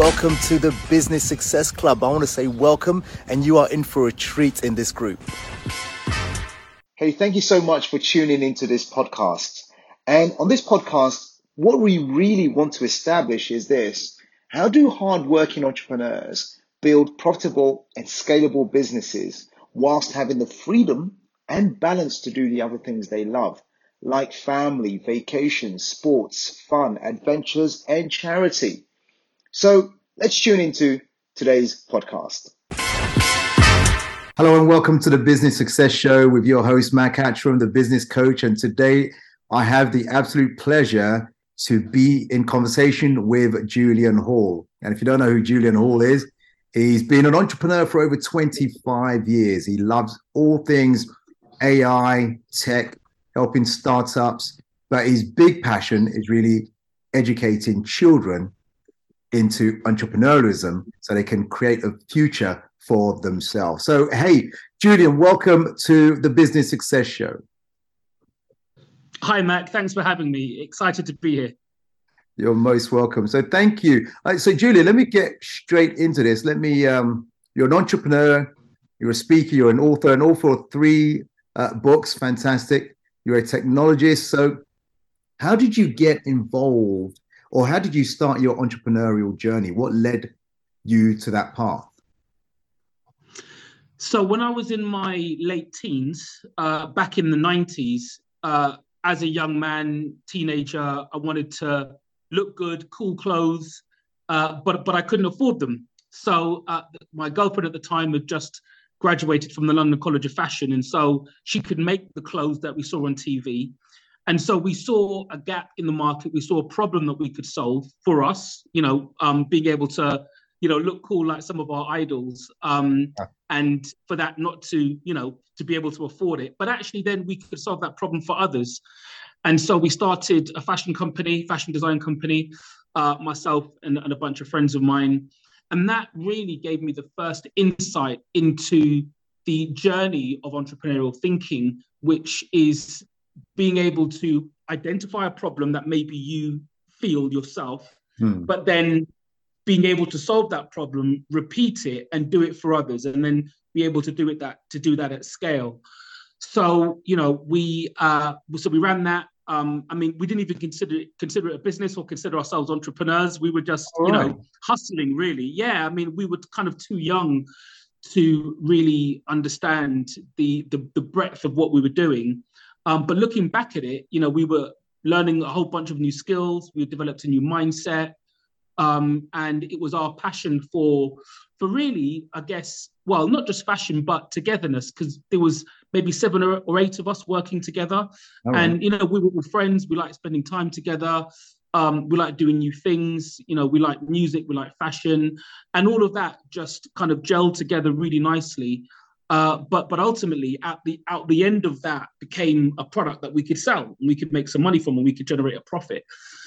welcome to the Business Success Club. I want to say welcome, and you are in for a treat in this group. Hey, thank you so much for tuning into this podcast. And on this podcast, what we really want to establish is this how do hardworking entrepreneurs build profitable and scalable businesses whilst having the freedom and balance to do the other things they love, like family, vacations, sports, fun, adventures, and charity? So let's tune into today's podcast. Hello and welcome to the Business Success Show with your host, Mac Attram, the business coach. And today I have the absolute pleasure to be in conversation with Julian Hall. And if you don't know who Julian Hall is, he's been an entrepreneur for over 25 years. He loves all things AI, tech, helping startups. But his big passion is really educating children into entrepreneurialism so they can create a future for themselves. So, hey, Julian, welcome to the Business Success Show. Hi, Mac. Thanks for having me. Excited to be here. You're most welcome. So, thank you. Uh, so, Julian, let me get straight into this. Let me, um, you're an entrepreneur, you're a speaker, you're an author, and author of three uh, books. Fantastic. You're a technologist. So, how did you get involved or how did you start your entrepreneurial journey? What led you to that path? So when I was in my late teens, uh, back in the 90s, uh, as a young man, teenager, I wanted to look good, cool clothes, uh, but but I couldn't afford them. So uh, my girlfriend at the time had just graduated from the London College of Fashion, and so she could make the clothes that we saw on TV. And so we saw a gap in the market. We saw a problem that we could solve for us, you know, um, being able to, you know, look cool like some of our idols. Um, yeah. And for that not to, you know, to be able to afford it. But actually, then we could solve that problem for others. And so we started a fashion company, fashion design company, uh, myself and, and a bunch of friends of mine. And that really gave me the first insight into the journey of entrepreneurial thinking, which is being able to identify a problem that maybe you feel yourself, hmm. but then being able to solve that problem, repeat it, and do it for others, and then be able to do it that to do that at scale. So you know, we uh, so we ran that. Um, I mean, we didn't even consider it, consider it a business or consider ourselves entrepreneurs. We were just, All you right. know, hustling really. Yeah, I mean, we were kind of too young to really understand the, the the breadth of what we were doing. Um, but looking back at it, you know, we were learning a whole bunch of new skills. We developed a new mindset, um, and it was our passion for, for really, I guess, well, not just fashion, but togetherness, because there was maybe seven or, eight of us working together, and you know, we were all friends. We like spending time together. Um, we like doing new things. You know, we like music. We like fashion, and all of that just kind of gelled together really nicely. Uh, but but ultimately, at the out the end of that, became a product that we could sell and we could make some money from and we could generate a profit.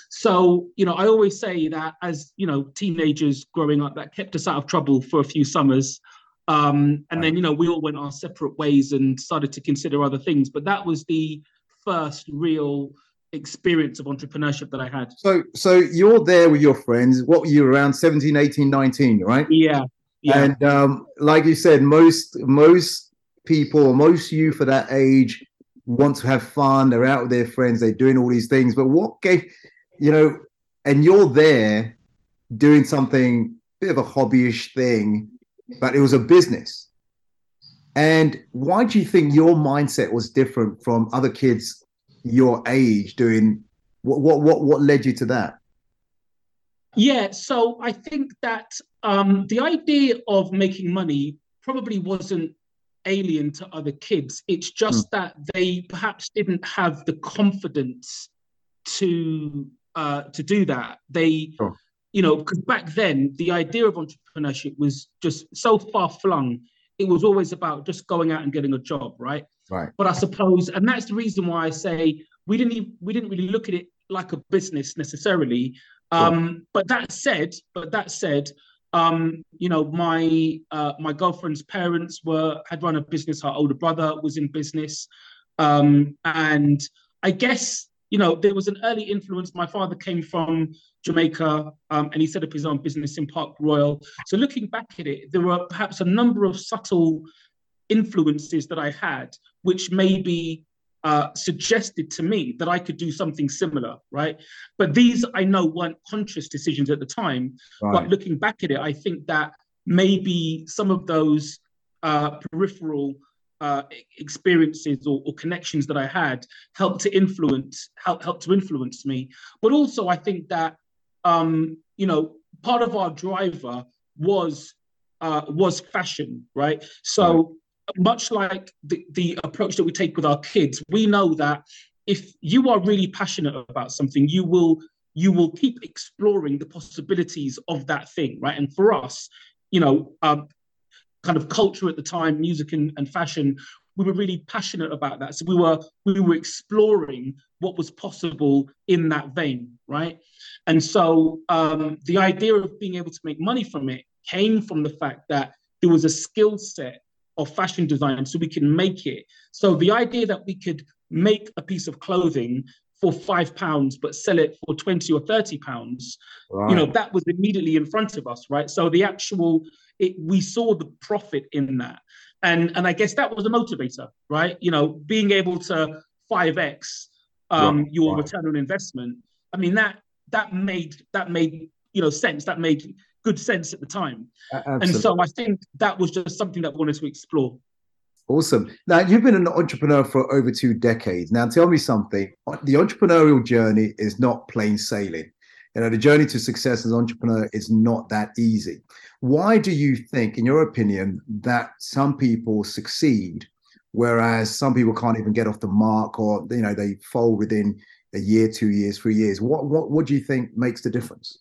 So you know, I always say that as you know, teenagers growing up, that kept us out of trouble for a few summers. Um, and right. then you know, we all went our separate ways and started to consider other things. But that was the first real experience of entrepreneurship that I had. So so you're there with your friends. What were you around 17, 18, 19, right? Yeah. Yeah. And um, like you said, most most people, most youth at that age want to have fun. They're out with their friends. They're doing all these things. But what gave, you know, and you're there doing something, bit of a hobbyish thing, but it was a business. And why do you think your mindset was different from other kids your age doing? What what what what led you to that? Yeah, so I think that um, the idea of making money probably wasn't alien to other kids. It's just mm. that they perhaps didn't have the confidence to uh, to do that. They, sure. you know, because back then the idea of entrepreneurship was just so far flung. It was always about just going out and getting a job, right? Right. But I suppose, and that's the reason why I say we didn't even, we didn't really look at it like a business necessarily. Um, But that said, but that said, um, you know, my uh, my girlfriend's parents were had run a business. Her older brother was in business, um, and I guess you know, there was an early influence. My father came from Jamaica um, and he set up his own business in Park Royal. So looking back at it, there were perhaps a number of subtle influences that I had, which maybe uh, suggested to me that I could do something similar, right? But these I know weren't conscious decisions at the time. Right. But looking back at it, I think that maybe some of those uh, peripheral uh, experiences or, or, connections that I had helped to influence help help to influence me. But also, I think that um, you know part of our driver was uh, was fashion, right? So right. Much like the, the approach that we take with our kids, we know that if you are really passionate about something, you will you will keep exploring the possibilities of that thing, right? And for us, you know, um, kind of culture at the time, music and, and fashion, we were really passionate about that. So we were we were exploring what was possible in that vein, right? And so um, the idea of being able to make money from it came from the fact that there was a skill set of fashion design, so we can make it. So the idea that we could make a piece of clothing for five pounds but sell it for 20 or 30 pounds right. you know that was immediately in front of us right so the actual it, we saw the profit in that. And, and I guess that was a motivator, right? You know, being able to 5x um, right, your right. return on investment. I mean, that that made that made you know sense. That made good sense at the time. Absolutely. And so I think that was just something that we wanted to explore. Awesome. Now you've been an entrepreneur for over two decades. Now tell me something. The entrepreneurial journey is not plain sailing. You know, the journey to success as an entrepreneur is not that easy. Why do you think, in your opinion, that some people succeed, whereas some people can't even get off the mark, or you know, they fall within a year, two years, three years? What what what do you think makes the difference?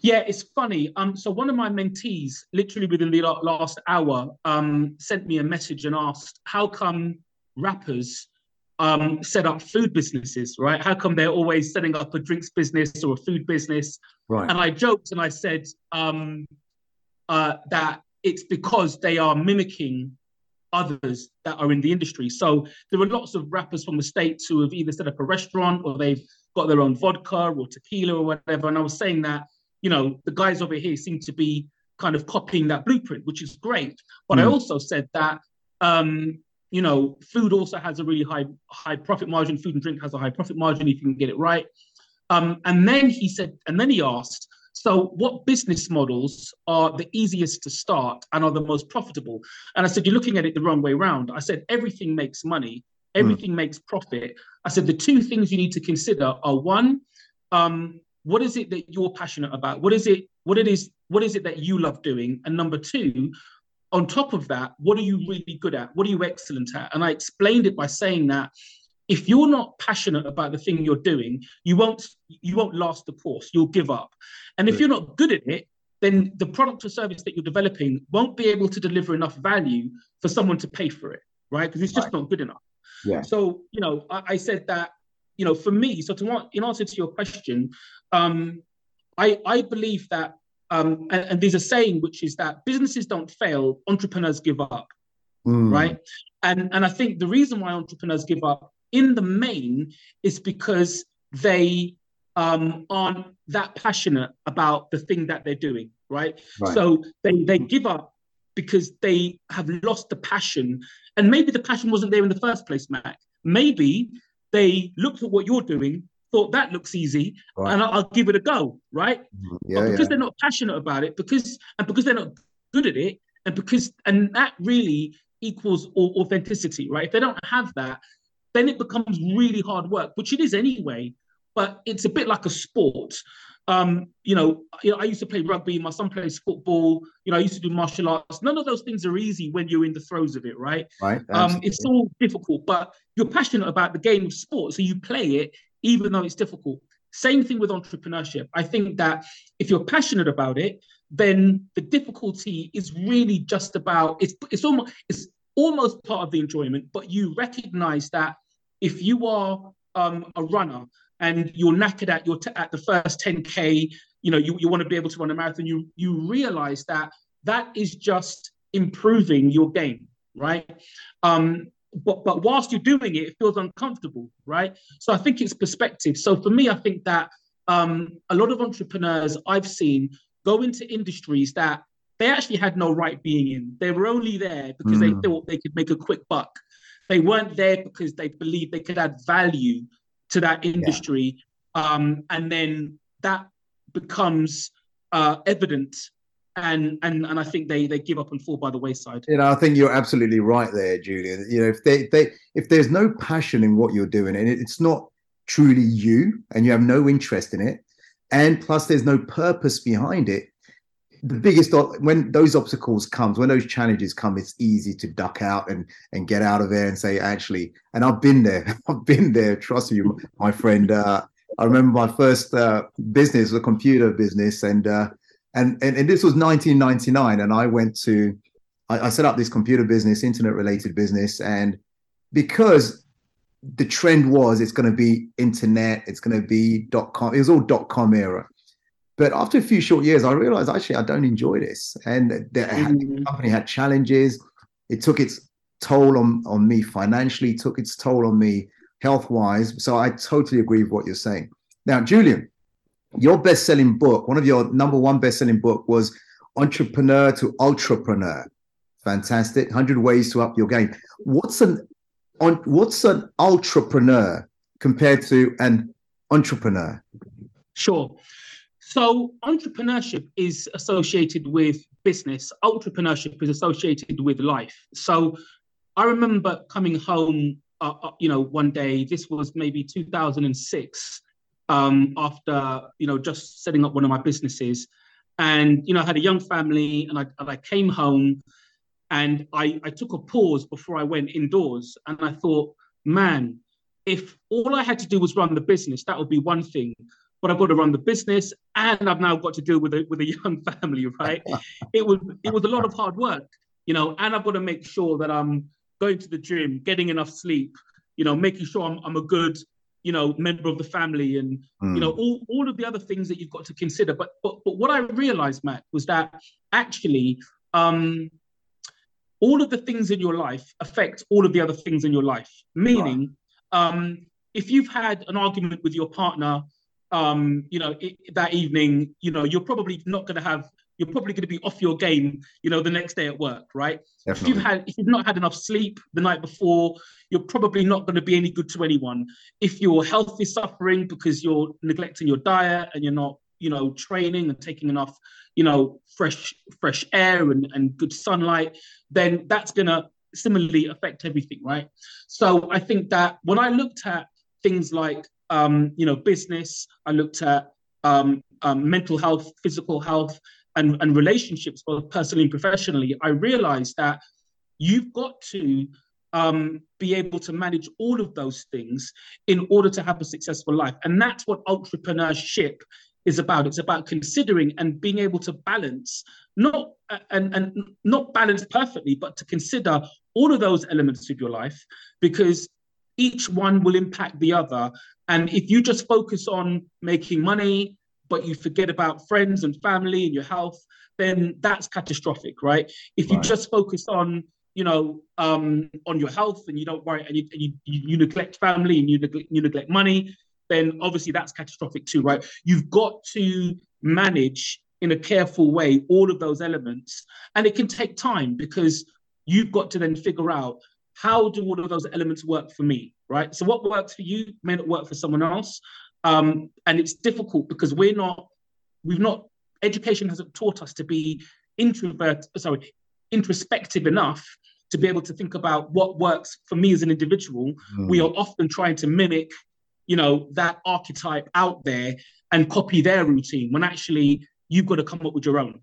Yeah, it's funny. Um, so one of my mentees, literally within the last hour, um, sent me a message and asked, "How come rappers um, set up food businesses, right? How come they're always setting up a drinks business or a food business? Right. And I joked and I said um, uh, that it's because they are mimicking others that are in the industry. So there are lots of rappers from the States who have either set up a restaurant or they've got their own vodka or tequila or whatever. And I was saying that, you know, the guys over here seem to be kind of copying that blueprint, which is great. But mm. I also said that um, you know, food also has a really high high profit margin. Food and drink has a high profit margin if you can get it right. Um, and then he said, and then he asked, so what business models are the easiest to start and are the most profitable? And I said, you're looking at it the wrong way around. I said, everything makes money, everything mm. makes profit. I said, the two things you need to consider are one, um, what is it that you're passionate about? What is it? What it is? What is it that you love doing? And number two, on top of that, what are you really good at? What are you excellent at? And I explained it by saying that if you're not passionate about the thing you're doing, you won't you won't last the course. You'll give up. And if you're not good at it, then the product or service that you're developing won't be able to deliver enough value for someone to pay for it, right? Because it's just right. not good enough. Yeah. So you know, I, I, said that you know, for me, so to in answer to your question, um, I I believe that um, and, and, there's a saying which is that businesses don't fail, entrepreneurs give up, mm. right? And and I think the reason why entrepreneurs give up in the main is because they um, aren't that passionate about the thing that they're doing, right? right? So they they give up because they have lost the passion, and maybe the passion wasn't there in the first place, Mac. Maybe they looked at what you're doing thought that looks easy right. and I'll, I'll, give it a go, right? Mm-hmm. Yeah, but because yeah. they're not passionate about it, because and because they're not good at it, and because and that really equals authenticity, right? If they don't have that, then it becomes really hard work, which it is anyway. But it's a bit like a sport. Um, you know, you know, I used to play rugby. My son plays football. You know, I used to do martial arts. None of those things are easy when you're in the throes of it, right? Right. Um, it's all difficult, but you're passionate about the game of sport, so you play it even though it's difficult. Same thing with entrepreneurship. I think that if you're passionate about it, then the difficulty is really just about it's it's almost it's almost part of the enjoyment, but you recognize that if you are um, a runner and you're knackered at your t- at the first 10k, you know you, you want to be able to run a marathon. You you realize that that is just improving your game, right? Um, but but whilst you're doing it, it feels uncomfortable, right? So I think it's perspective. So for me, I think that um, a lot of entrepreneurs I've seen go into industries that they actually had no right being in. They were only there because mm. they thought they could make a quick buck. They weren't there because they believed they could add value to that industry. Yeah. Um, and then that becomes uh, evident and and and I think they they give up and fall by the wayside. You know, I think you're absolutely right there, Julian. You know, if they they if there's no passion in what you're doing and it's not truly you and you have no interest in it, and plus there's no purpose behind it, the biggest when those obstacles comes when those challenges come it's easy to duck out and and get out of there and say actually and i've been there i've been there trust me my friend uh, i remember my first uh, business a computer business and uh, and, and, and this was 1999 and i went to I, I set up this computer business internet related business and because the trend was it's going to be internet it's going to be dot com it was all dot com era. But after a few short years i realized actually i don't enjoy this. And the, mm-hmm. the company had challenges. It took its toll on, on me financially took its toll on me health wise so i totally agree with what you're saying. Now julian your best-selling book, one of your number one best-selling book was Entrepreneur to Ultrapreneur. Fantastic. 100 ways to up your game. What's an on, what's an ultrapreneur compared to an entrepreneur? Sure. So entrepreneurship is associated with business. Ultrapreneurship is associated with life. So I remember coming home, uh, uh you know, one day. This was maybe 2006, um, after you know just setting up one of my businesses, and you know I had a young family, and I, and I came home, and I, I took a pause before I went indoors, and I thought, man, if all I had to do was run the business, that would be one thing. But I've got to run the business, and I've now got to deal with a with a young family, right? it was it was a lot of hard work, you know, and I've got to make sure that I'm going to the gym, getting enough sleep, you know, making sure I'm, I'm a good you know member of the family and mm. you know all, all of the other things that you've got to consider but but, but what i realized Mac was that actually um all of the things in your life affect all of the other things in your life meaning right. um if you've had an argument with your partner um you know it, that evening you know you're probably not going to have you're probably going to be off your game, you know, the next day at work, right? Definitely. If you've had, if you've not had enough sleep the night before, you're probably not going to be any good to anyone. If your health is suffering because you're neglecting your diet and you're not, you know, training and taking enough, you know, fresh fresh air and, and good sunlight, then that's going to similarly affect everything, right? So I think that when I looked at things like, um, you know, business, I looked at um, um, mental health, physical health, and, and relationships, both personally and professionally, I realized that you've got to um, be able to manage all of those things in order to have a successful life. And that's what ultrapreneurship is about. It's about considering and being able to balance, not and, and not balance perfectly, but to consider all of those elements of your life because each one will impact the other. And if you just focus on making money, but you forget about friends and family and your health, then that's catastrophic, right? If you right. just focus on you know, um, on your health and you don't worry and you, and you, you neglect family and you neglect, you neglect money, then obviously that's catastrophic too, right? You've got to manage in a careful way all of those elements. And it can take time because you've got to then figure out how do all of those elements work for me, right? So what works for you may not work for someone else. Um, and it's difficult because we're not, we've not, education hasn't taught us to be introvert, sorry, introspective enough to be able to think about what works for me as an individual. Mm. We are often trying to mimic, you know, that archetype out there and copy their routine when actually you've got to come up with your own.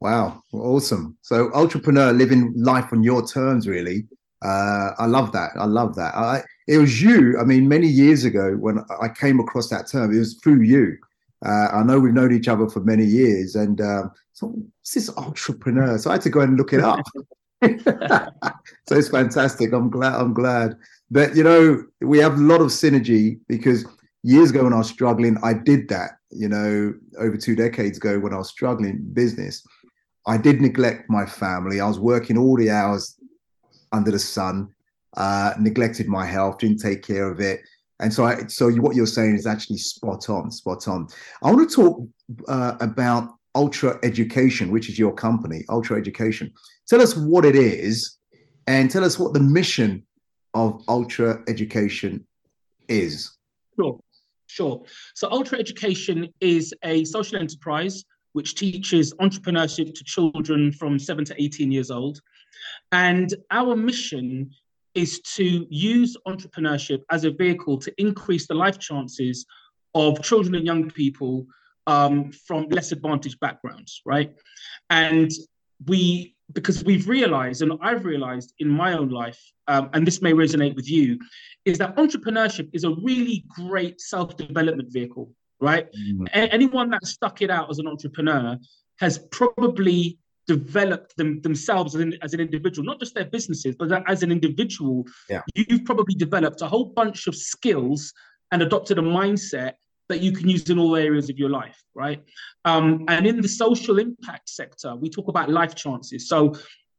Wow, awesome. So, ultrapreneur living life on your terms, really. Uh, I love that. I love that. I, it was you. I mean, many years ago when I came across that term, it was through you. Uh, I know we've known each other for many years, and um, so what's this ultrapreneur? So I had to go and look it up. so it's fantastic. I'm glad. I'm glad. But you know, we have a lot of synergy because years ago when I was struggling, I did that. You know, over two decades ago when I was struggling business, I did neglect my family. I was working all the hours under the sun. Uh, neglected my health, didn't take care of it. And so, I, so what you're saying is actually spot on, spot on. I want to talk uh, about Ultra Education, which is your company, Ultra Education. Tell us what it is, and tell us what the mission of Ultra Education is. Sure, sure. So, Ultra Education is a social enterprise which teaches entrepreneurship to children from 7 to 18 years old. And our mission is to use entrepreneurship as a vehicle to increase the life chances of children and young people um, from less advantaged backgrounds, right? And we, because we've realized, and I've realized in my own life, um, and this may resonate with you, is that entrepreneurship is a really great self development vehicle right? Mm. anyone that stuck it out as an entrepreneur has probably developed them themselves as an, as an individual, not just their businesses, but as an individual. Yeah. You've probably developed a whole bunch of skills and adopted a mindset that you can use in all areas of your life, right? Um, and in the social impact sector, we talk about life chances. So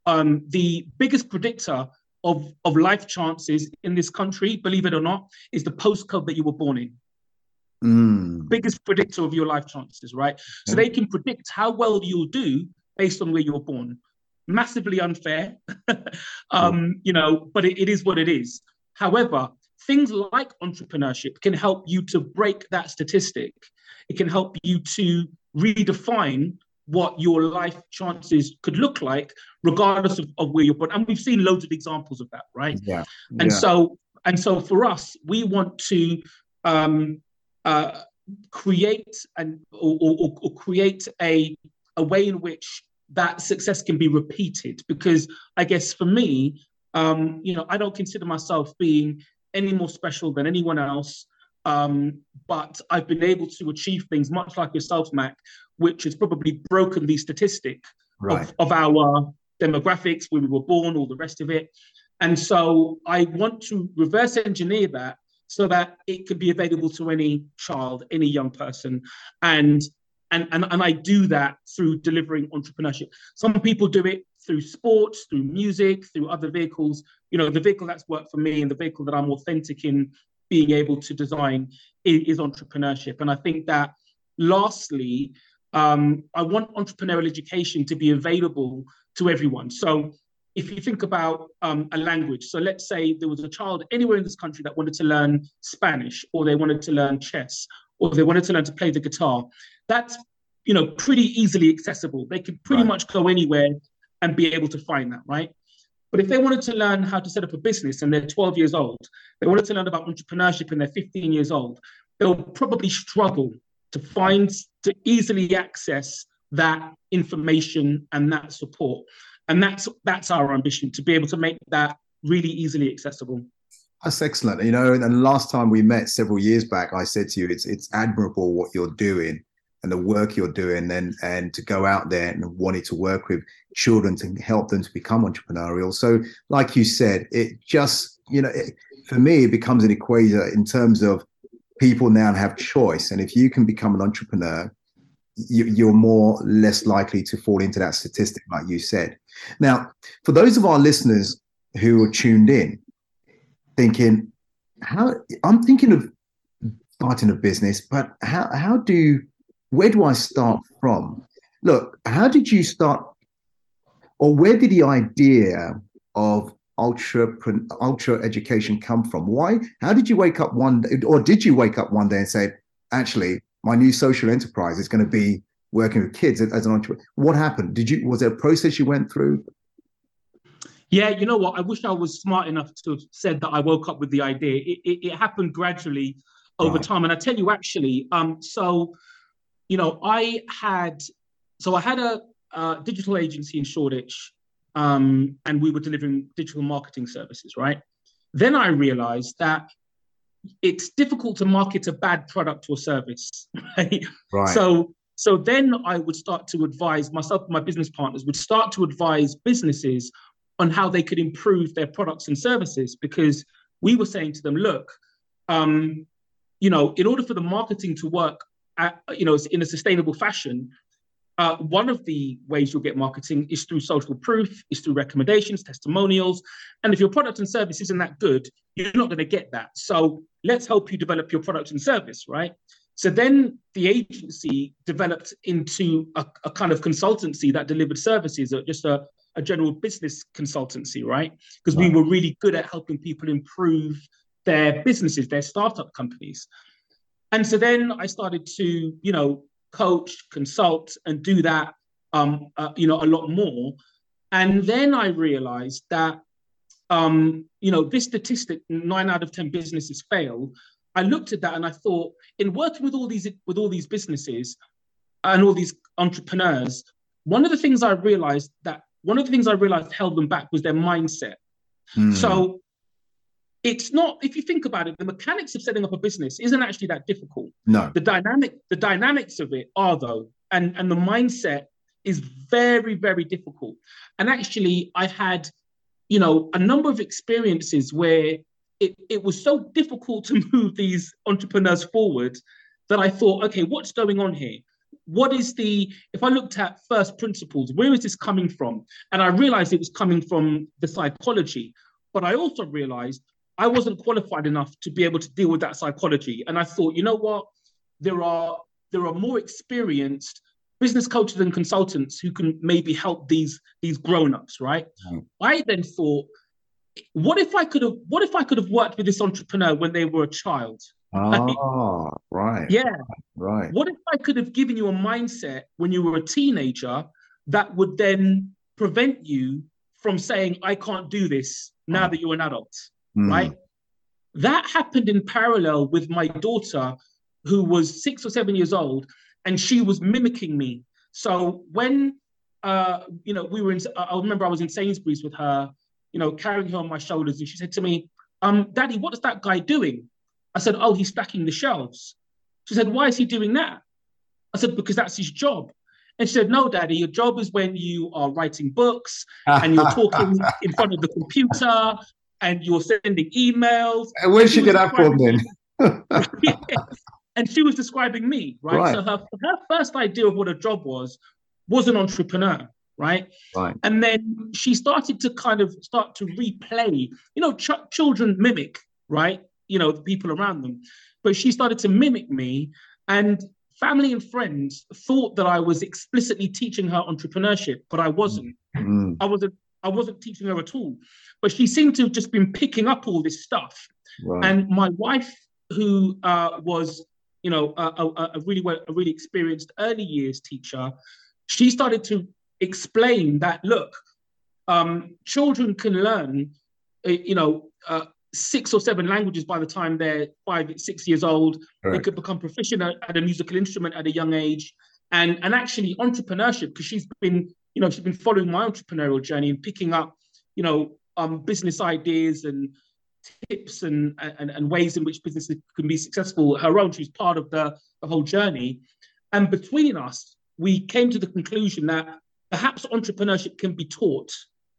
um, the biggest predictor of, of life chances in this country, believe it or not, is the postcode that you were born in. Mm. Biggest predictor of your life chances, right? So they can predict how well you'll do based on where you're born. Massively unfair, um, you know, but it, it is what it is. However, things like entrepreneurship can help you to break that statistic. It can help you to redefine what your life chances could look like, regardless of, of where you're born. And we've seen loads of examples of that, right? Yeah. And yeah. so, and so for us, we want to um, uh, create and or, or, or create a a way in which that success can be repeated. Because I guess for me, um, you know, I don't consider myself being any more special than anyone else. Um, but I've been able to achieve things much like yourself, Mac, which has probably broken the statistic right. of, of our demographics, where we were born, all the rest of it. And so I want to reverse engineer that so that it could be available to any child, any young person. And and, and, and I do that through delivering entrepreneurship. Some people do it through sports, through music, through other vehicles. You know, the vehicle that's worked for me and the vehicle that I'm authentic in being able to design is, is entrepreneurship. And I think that lastly, um, I want entrepreneurial education to be available to everyone. So if you think about um, a language, so let's say there was a child anywhere in this country that wanted to learn Spanish, or they wanted to learn chess, or they wanted to learn to play the guitar, that's you know pretty easily accessible. They could pretty right. much go anywhere and be able to find that, right? But if they wanted to learn how to set up a business and they're 12 years old, they wanted to learn about entrepreneurship and they're 15 years old, they'll probably struggle to find to easily access that information and that support and that's that's our ambition to be able to make that really easily accessible that's excellent you know and last time we met several years back i said to you it's it's admirable what you're doing and the work you're doing and and to go out there and wanting to work with children to help them to become entrepreneurial so like you said it just you know it, for me it becomes an equator in terms of people now have choice and if you can become an entrepreneur you, are more less likely to fall into that statistic, like you said. Now, for those of our listeners who are tuned in, thinking, how I'm thinking of starting a business, but how how do where do I start from? Look, how did you start, or where did the idea of ultra ultra education come from? Why? How did you wake up one day, or did you wake up one day and say, actually, my new social enterprise is going to be working with kids as an entrepreneur. What happened? Did you was there a process you went through? Yeah, you know what? I wish I was smart enough to have said that I woke up with the idea. It, it, it happened gradually over right. time, and I tell you actually. Um, so, you know, I had so I had a, a digital agency in Shoreditch, um, and we were delivering digital marketing services, right? Then I realized that it's difficult to market a bad product or service. Right? right. So so then I would start to advise myself and my business partners would start to advise businesses on how they could improve their products and services because we were saying to them, look, um, you know, in order for the marketing to work at, you know, in a sustainable fashion, uh, one of the ways you'll get marketing is through social proof, is through recommendations, testimonials. And if your product and service isn't that good, you're not going to get that. So let's help you develop your product and service, right? So then the agency developed into a, a kind of consultancy that delivered services, or just a, a general business consultancy, right? Because we were really good at helping people improve their businesses, their startup companies. And so then I started to, you know, coach, consult, and do that, um, uh, you know, a lot more. And then I realized that, um, you know, this statistic, nine out of ten businesses fail. I looked at that and I thought, in working with all these with all these businesses and all these entrepreneurs, one of the things I realized that one of the things I realized held them back was their mindset. Mm. So it's not if you think about it the mechanics of setting up a business isn't actually that difficult. No. The dynamic the dynamics of it are though and and the mindset is very very difficult. And actually i've had you know a number of experiences where it, it was so difficult to move these entrepreneurs forward that i thought okay what's going on here? What is the if i looked at first principles where is this coming from? And i realized it was coming from the psychology. But i also realized I wasn't qualified enough to be able to deal with that psychology. And I thought, you know what? There are there are more experienced business coaches and consultants who can maybe help these these grown-ups, right? Mm. I then thought, what if I could have what if I could have worked with this entrepreneur when they were a child? Ah, right. Yeah. Right. What if I could have given you a mindset when you were a teenager that would then prevent you from saying, I can't do this now that you're an adult? Mm. right? That happened in parallel with my daughter, who was six or seven years old, and she was mimicking me. So when uh, you know we were in, I remember I was in Sainsbury's with her, you know, carrying her on my shoulders, and she said to me, um, "Daddy, what is that guy doing?" I said, "Oh, he's stacking the shelves." She said, "Why is he doing that?" I said, "Because that's his job." And she said, No, daddy, your job is when you are writing books and you're talking in front of the computer and you were sending emails. And where'd she, she get that from then? and she was describing me, right? right? So her, her first idea of what a job was was an entrepreneur, right? Right. And then she started to kind of start to replay, you know, ch- children mimic, right? You know, the people around them. But she started to mimic me. And family and friends thought that I was explicitly teaching her entrepreneurship, but I wasn't. Mm. I wasn't I wasn't teaching her at all. But she seemed to have just been picking up all this stuff. Right. And my wife, who uh, was, you know, a, a, a really well, a really experienced early years teacher, she started to explain that look, um, children can learn, uh, you know, uh, six or seven languages by the time they're five, six years old. Right. They could become proficient at, at, a musical instrument at a young age. And, and actually entrepreneurship, because she's been, you know, she's been following my entrepreneurial journey and picking up, you know, um, business ideas and tips and, and, and ways in which businesses can be successful her own. She's part of the, the whole journey. And between us, we came to the conclusion that perhaps entrepreneurship can be taught.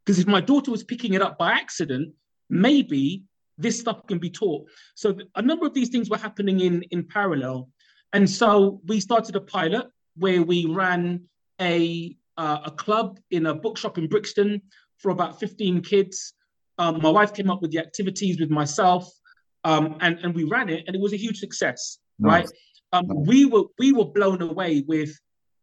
Because if my daughter was picking it up by accident, maybe this stuff can be taught. So a number of these things were happening in, in parallel. And so we started a pilot where we ran a, uh, a club in a bookshop in Brixton for about 15 kids. Um, my wife came up with the activities with myself, um, and and we ran it, and it was a huge success. Nice. Right? Um, nice. We were we were blown away with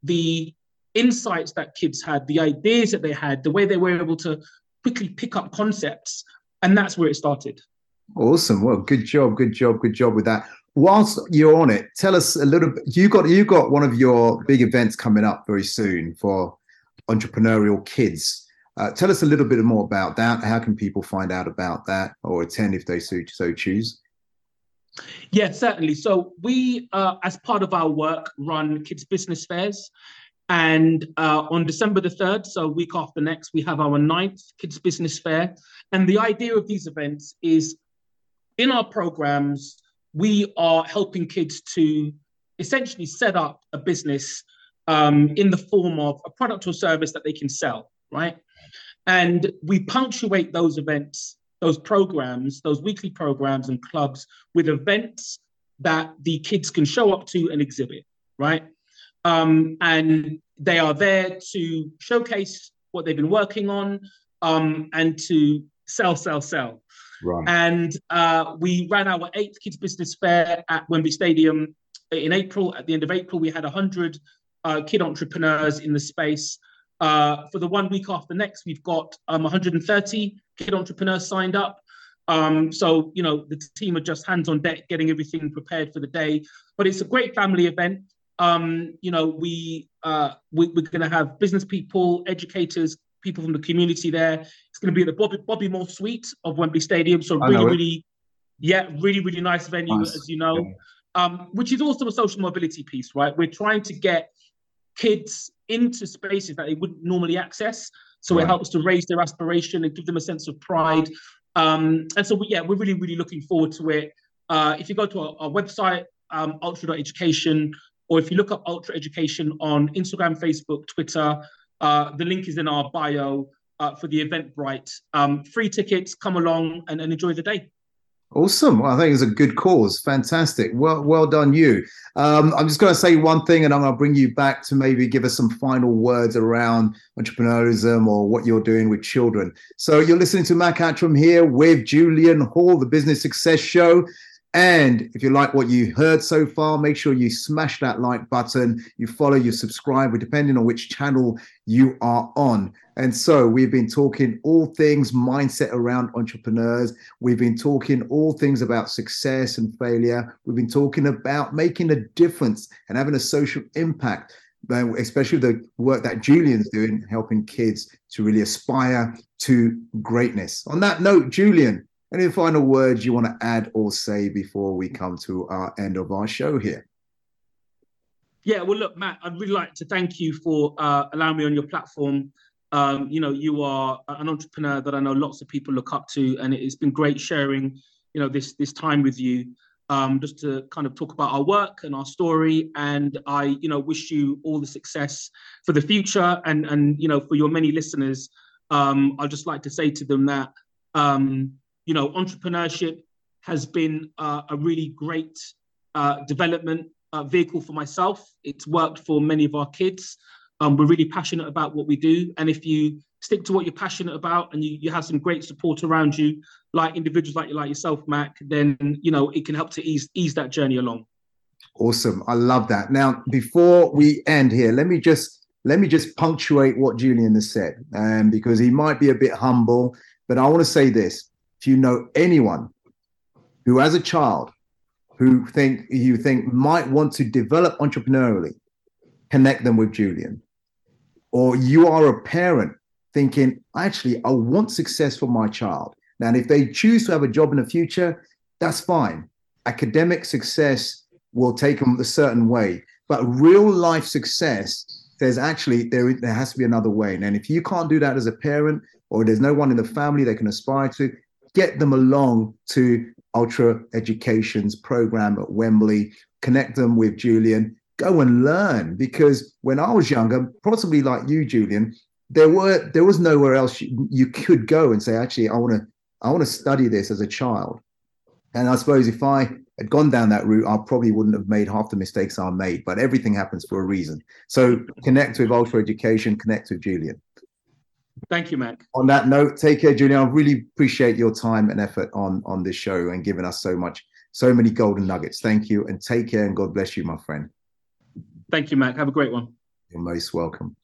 the insights that kids had, the ideas that they had, the way they were able to quickly pick up concepts, and that's where it started. Awesome. Well, good job, good job, good job with that. Whilst you're on it, tell us a little bit. You got you got one of your big events coming up very soon for entrepreneurial kids. Uh, tell us a little bit more about that. How can people find out about that or attend if they so, so choose? Yeah, certainly. So we, uh, as part of our work, run kids business fairs. And uh, on December the 3rd, so week after next, we have our ninth kids business fair. And the idea of these events is in our programs, we are helping kids to essentially set up a business um, in the form of a product or service that they can sell, right? And we punctuate those events, those programs, those weekly programs and clubs with events that the kids can show up to and exhibit, right? Um, and they are there to showcase what they've been working on um, and to sell, sell, sell. Right. And uh, we ran our eighth kids business fair at Wembley Stadium in April. At the end of April, we had 100 uh, kid entrepreneurs in the space. Uh, for the one week after next, we've got um, 130 kid entrepreneurs signed up. Um, so, you know, the team are just hands on deck, getting everything prepared for the day. But it's a great family event. Um, you know, we, uh, we are going to have business people, educators, people from the community there. It's going to be at the Bobby, Bobby Moore Suite of Wembley Stadium. So really, really, yeah, really, really nice venue, nice. as you know. Yeah. Um, which is also a social mobility piece, right? We're trying to get kids into spaces that they wouldn't normally access. So right. it helps to raise their aspiration and give them a sense of pride. Um, and so, we, yeah, we're really, really looking forward to it. Uh, if you go to our, our website, um, ultra.education, or if you look up Ultra Education on Instagram, Facebook, Twitter, uh, the link is in our bio uh, for the Eventbrite. Um, free tickets, come along and, and enjoy the day. Awesome. Well, I think it's a good cause. Fantastic. Well, well done, you. Um, I'm just going to say one thing, and I'm going to bring you back to maybe give us some final words around entrepreneurship or what you're doing with children. So you're listening to Mac Attram here with Julian Hall, the Business Success Show. And if you like what you heard so far, make sure you smash that like button, you follow, you subscribe, depending on which channel you are on. And so we've been talking all things mindset around entrepreneurs. We've been talking all things about success and failure. We've been talking about making a difference and having a social impact, um, especially the work that Julian's doing, helping kids to really aspire to greatness. On that note, Julian, any final words you want to add or say before we come to our end of our show here? Yeah, well, look, Mac, I'd really like to thank you for uh, allowing me on your platform. Um, you know, you are an entrepreneur that I know lots of people look up to, and it's been great sharing, you know, this this time with you, um, just to kind of talk about our work and our story. And I, you know, wish you all the success for the future, and and you know, for your many listeners, um, I'd just like to say to them that um, you know, entrepreneurship has been uh, a really great uh, development uh, vehicle for myself. It's worked for many of our kids. Um, we're really passionate about what we do. And if you stick to what you're passionate about and you, you have some great support around you, like individuals like, like yourself, Mac, then, you know, it can help to ease, ease that journey along. Awesome. I love that. Now, before we end here, let me just let me just punctuate what Julian has said, um, because he might be a bit humble, but I want to say this if you know anyone who, as a child, who think you think might want to develop entrepreneurially, connect them with Julian. Or you are a parent thinking, actually, I want success for my child. Now, if they choose to have a job in the future, that's fine. Academic success will take them a certain way, but real life success there's actually there there has to be another way. And if you can't do that as a parent, or there's no one in the family they can aspire to, get them along to Ultra Education's program at Wembley, connect them with Julian, go and learn. Because when I was younger, possibly like you, Julian, there were there was nowhere else you, you could go and say, actually, I want to I want to study this as a child. And I suppose if I had gone down that route, I probably wouldn't have made half the mistakes I made. But everything happens for a reason. So connect with Ultra Education, connect with Julian. Thank you, Mac. On that note, take care, Julian. I really appreciate your time and effort on on this show and giving us so much, so many golden nuggets. Thank you, and take care, and God bless you, my friend. Thank you, Mac. Have a great one. You're most welcome.